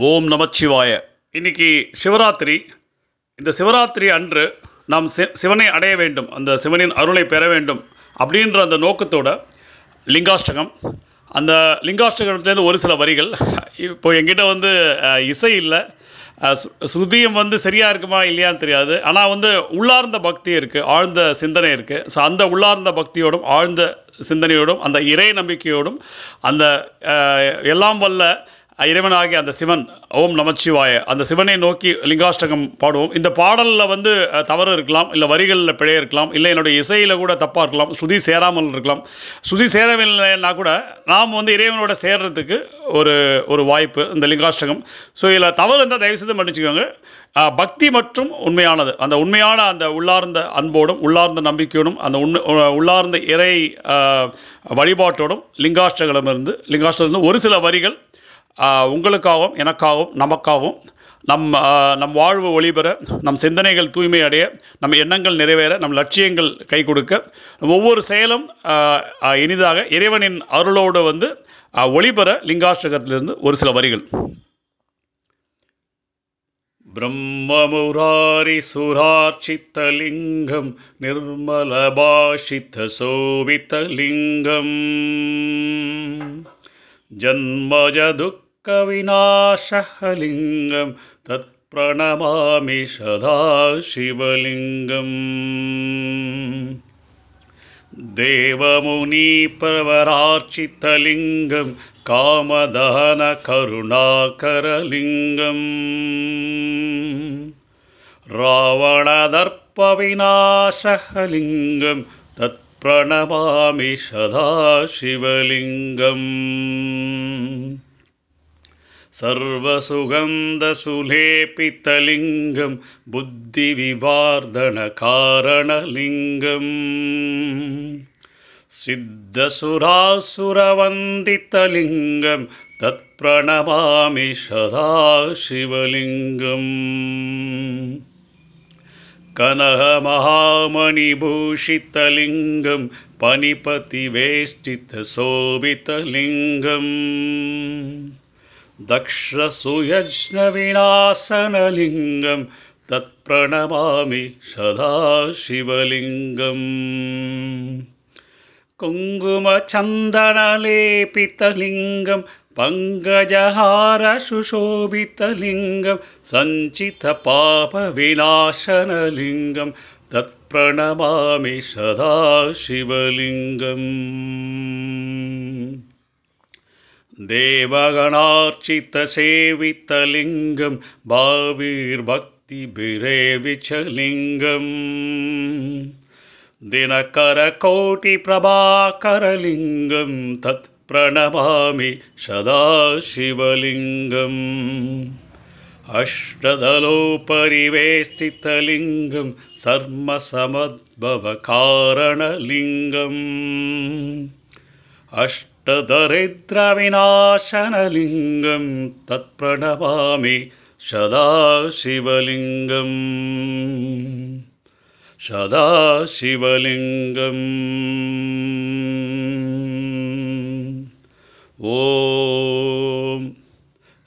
ஓம் நமச்சிவாய. இன்னைக்கு சிவராத்திரி. இந்த சிவராத்திரி அன்று நாம் சி- சிவனை அடைய வேண்டும் அந்த சிவனின் அருளை பெற வேண்டும் அப்படின்ற அந்த நோக்கத்தோட லிங்காஷ்டகம். அந்த லிங்காஷ்டகத்துலேருந்து ஒரு சில வரிகள். இப்போ எங்கிட்ட வந்து இசை இல்லை. சு- ஸ்ருதியும் வந்து சரியாக இருக்குமா இல்லையான்னு தெரியாது. ஆனால் வந்து உள்ளார்ந்த பக்தி இருக்குது ஆழ்ந்த சிந்தனை இருக்குது ஸோ அந்த உள்ளார்ந்த பக்தியோடும் ஆழ்ந்த சிந்தனையோடும் அந்த இறை நம்பிக்கையோடும் அந்த எல்லாம் வல்ல இறைவனாகிய அந்த சிவன் ஓம் நமச்சிவாய. அந்த சிவனை நோக்கி லிங்காஷ்டகம் பாடுவோம். இந்த பாடலில் வந்து தவறு இருக்கலாம் இல்லை வரிகளில் பிழை இருக்கலாம் இல்லை என்னுடைய இசையில் கூட தப்பாக இருக்கலாம் ஸ்ருதி சேராமல் இருக்கலாம். ஸ்ருதி சேரவில்லைன்னா கூட நாம் வந்து இறைவனோட சேர்றதுக்கு ஒரு ஒரு வாய்ப்பு இந்த லிங்காஷ்டகம். ஸோ இதில் தவறு இருந்தால் தயவுசெய்து மன்னிச்சுக்கோங்க. பக்தி மற்றும் உண்மையானது. அந்த உண்மையான அந்த உள்ளார்ந்த அன்போடும் உள்ளார்ந்த நம்பிக்கையோடும் அந்த உண்மை உள்ளார்ந்த இறை வழிபாட்டோடும் லிங்காஷ்டகமிருந்து லிங்காஷ்டகத்திலிருந்து ஒரு சில வரிகள் உங்களுக்காகவும் எனக்காகவும் நமக்காகவும் நம் நம் வாழ்வு ஒளிபெற நம் சிந்தனைகள் தூய்மை அடைய நம் எண்ணங்கள் நிறைவேற நம் லட்சியங்கள் கை கொடுக்க ஒவ்வொரு செயலும் இனிதாக இறைவனின் அருளோடு வந்து ஒளிபெற லிங்காஷ்டகத்திலிருந்து ஒரு சில வரிகள். जन्मजदुःखविनाशलिङ्गं तत्प्रणमामि सदाशिवलिङ्गम् देवमुनिप्रवरार्चितलिङ्गं कामदहनकरुणाकरलिङ्गम्। रावणदर्पविनाशलिङ्गं तत्प्रणमामि सदाशिवलिङ्गम् सर्वसुगन्धसुलेपितलिङ्गं बुद्धिविवार्धनकारणलिङ्गम् सिद्धसुरासुरवन्दितलिङ्गं तत्प्रणमामि सदाशिवलिङ्गम् कनहमहामणिभूषितलिङ्गं पनिपतिवेष्टितशोभितलिङ्गम् दक्षसुयज्ञविनाशनलिङ्गं तत्प्रणमामि सदाशिवलिङ्गम्। कुङ्कुमचन्दनलेपितलिङ्गं पङ्कजहारसुशोभितलिङ्गं सञ्चितपापविनाशनलिङ्गं तत्प्रणमामि सदाशिवलिङ्गम् देवगणार्चितसेवितलिङ्गं भाविर्भक्तिभिरेविचलिङ्गम् दिनकरकोटिप्रभाकरलिङ्गं तत्प्रणमामि सदाशिवलिङ्गम्। अष्टदलोपरिवेष्टितलिङ्गं सर्मसमद्भवकारणलिङ्गम् अष्टदरिद्रविनाशनलिङ्गं तत्प्रणमामि सदाशिवलिङ्गम्। सदाशिवलिङ्गम्। ॐ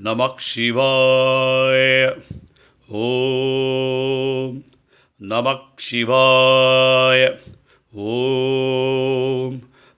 नमः शिवाय। ॐ नमः शिवाय। ॐ